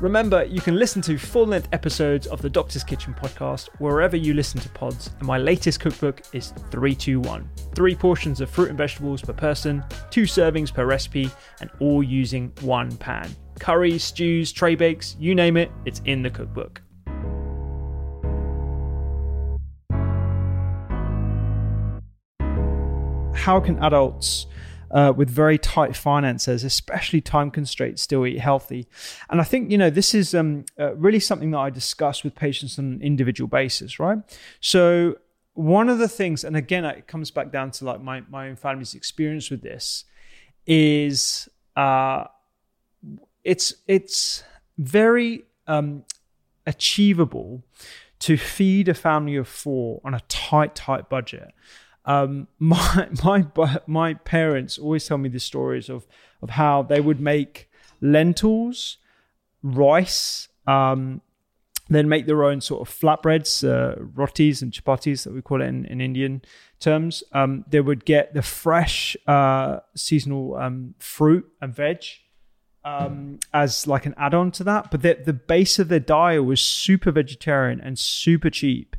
Remember, you can listen to full length episodes of the Doctor's Kitchen podcast wherever you listen to pods, and my latest cookbook is 321. Three portions of fruit and vegetables per person, two servings per recipe, and all using one pan. Curries, stews, tray bakes, you name it, it's in the cookbook. How can adults uh, with very tight finances, especially time constraints, still eat healthy. And I think, you know, this is um, uh, really something that I discuss with patients on an individual basis, right? So, one of the things, and again, it comes back down to like my, my own family's experience with this, is uh, it's it's very um, achievable to feed a family of four on a tight, tight budget um, my my my parents always tell me the stories of of how they would make lentils, rice, um, then make their own sort of flatbreads, uh, rotis and chapatis that we call it in, in Indian terms. Um, they would get the fresh uh, seasonal um, fruit and veg um, as like an add-on to that. But the, the base of their diet was super vegetarian and super cheap.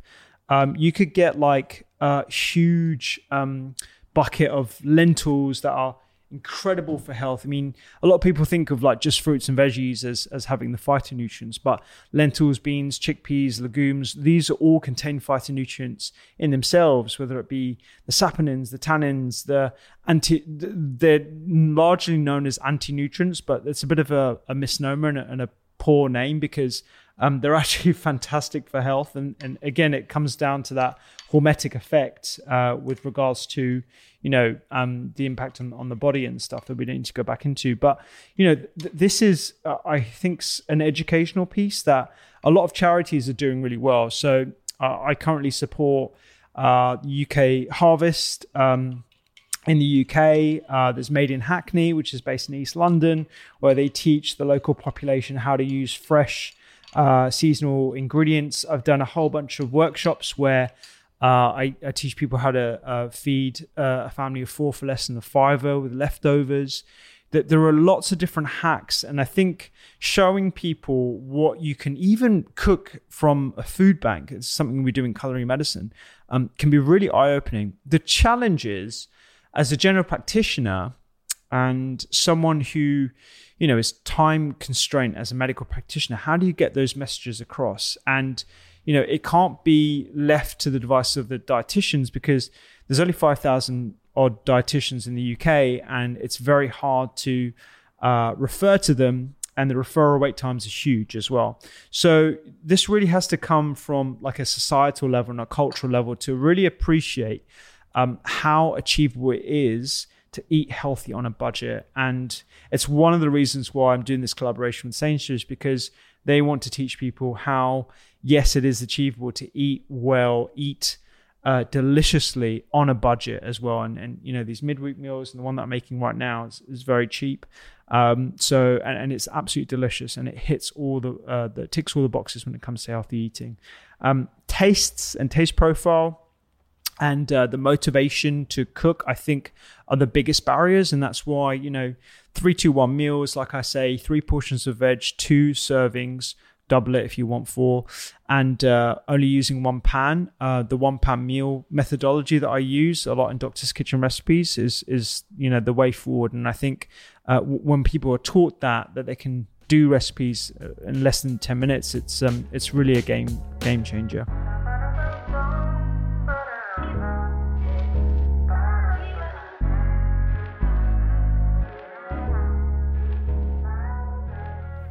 Um, you could get like a huge um, bucket of lentils that are incredible for health. I mean, a lot of people think of like just fruits and veggies as, as having the phytonutrients, but lentils, beans, chickpeas, legumes, these are all contain phytonutrients in themselves, whether it be the saponins, the tannins, the anti, they're largely known as anti-nutrients, but it's a bit of a, a misnomer and a, and a poor name because um, they're actually fantastic for health. And, and again, it comes down to that hormetic effect uh, with regards to, you know, um, the impact on, on the body and stuff that we need to go back into. But, you know, th- this is, uh, I think, an educational piece that a lot of charities are doing really well. So uh, I currently support uh, UK Harvest. Um, in the UK, uh, there's Made in Hackney, which is based in East London, where they teach the local population how to use fresh uh, seasonal ingredients. I've done a whole bunch of workshops where uh, I, I, teach people how to uh, feed uh, a family of four for less than a fiver with leftovers. That there are lots of different hacks, and I think showing people what you can even cook from a food bank, it's something we do in culinary medicine, um, can be really eye opening. The challenge is, as a general practitioner and someone who you know, is time constraint as a medical practitioner. How do you get those messages across? And, you know, it can't be left to the device of the dietitians because there's only 5,000 odd dietitians in the UK and it's very hard to uh, refer to them and the referral wait times are huge as well. So this really has to come from like a societal level and a cultural level to really appreciate um, how achievable it is to eat healthy on a budget. And it's one of the reasons why I'm doing this collaboration with Sainsbury's because They want to teach people how, yes, it is achievable to eat well, eat uh, deliciously on a budget as well. And, and you know, these midweek meals and the one that I'm making right now is, is very cheap. Um, so, and, and, it's absolutely delicious and it hits all the, uh, the ticks all the boxes when it comes to healthy eating. Um, tastes and taste profile and uh, the motivation to cook, I think, are the biggest barriers. And that's why, you know, three, two, one meals, like I say, three portions of veg, two servings, double it if you want four, and uh, only using one pan. Uh, the one pan meal methodology that I use a lot in Doctor's Kitchen recipes is is you know the way forward. And I think uh, w- when people are taught that that they can do recipes uh, in less than ten minutes, it's um it's really a game game changer.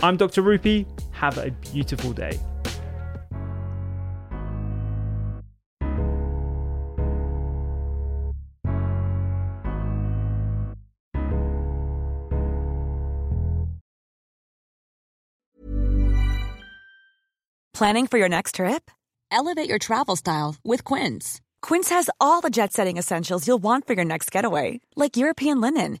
I'm Dr. Rupy. Have a beautiful day. Planning for your next trip? Elevate your travel style with Quince. Quince has all the jet setting essentials you'll want for your next getaway, like European linen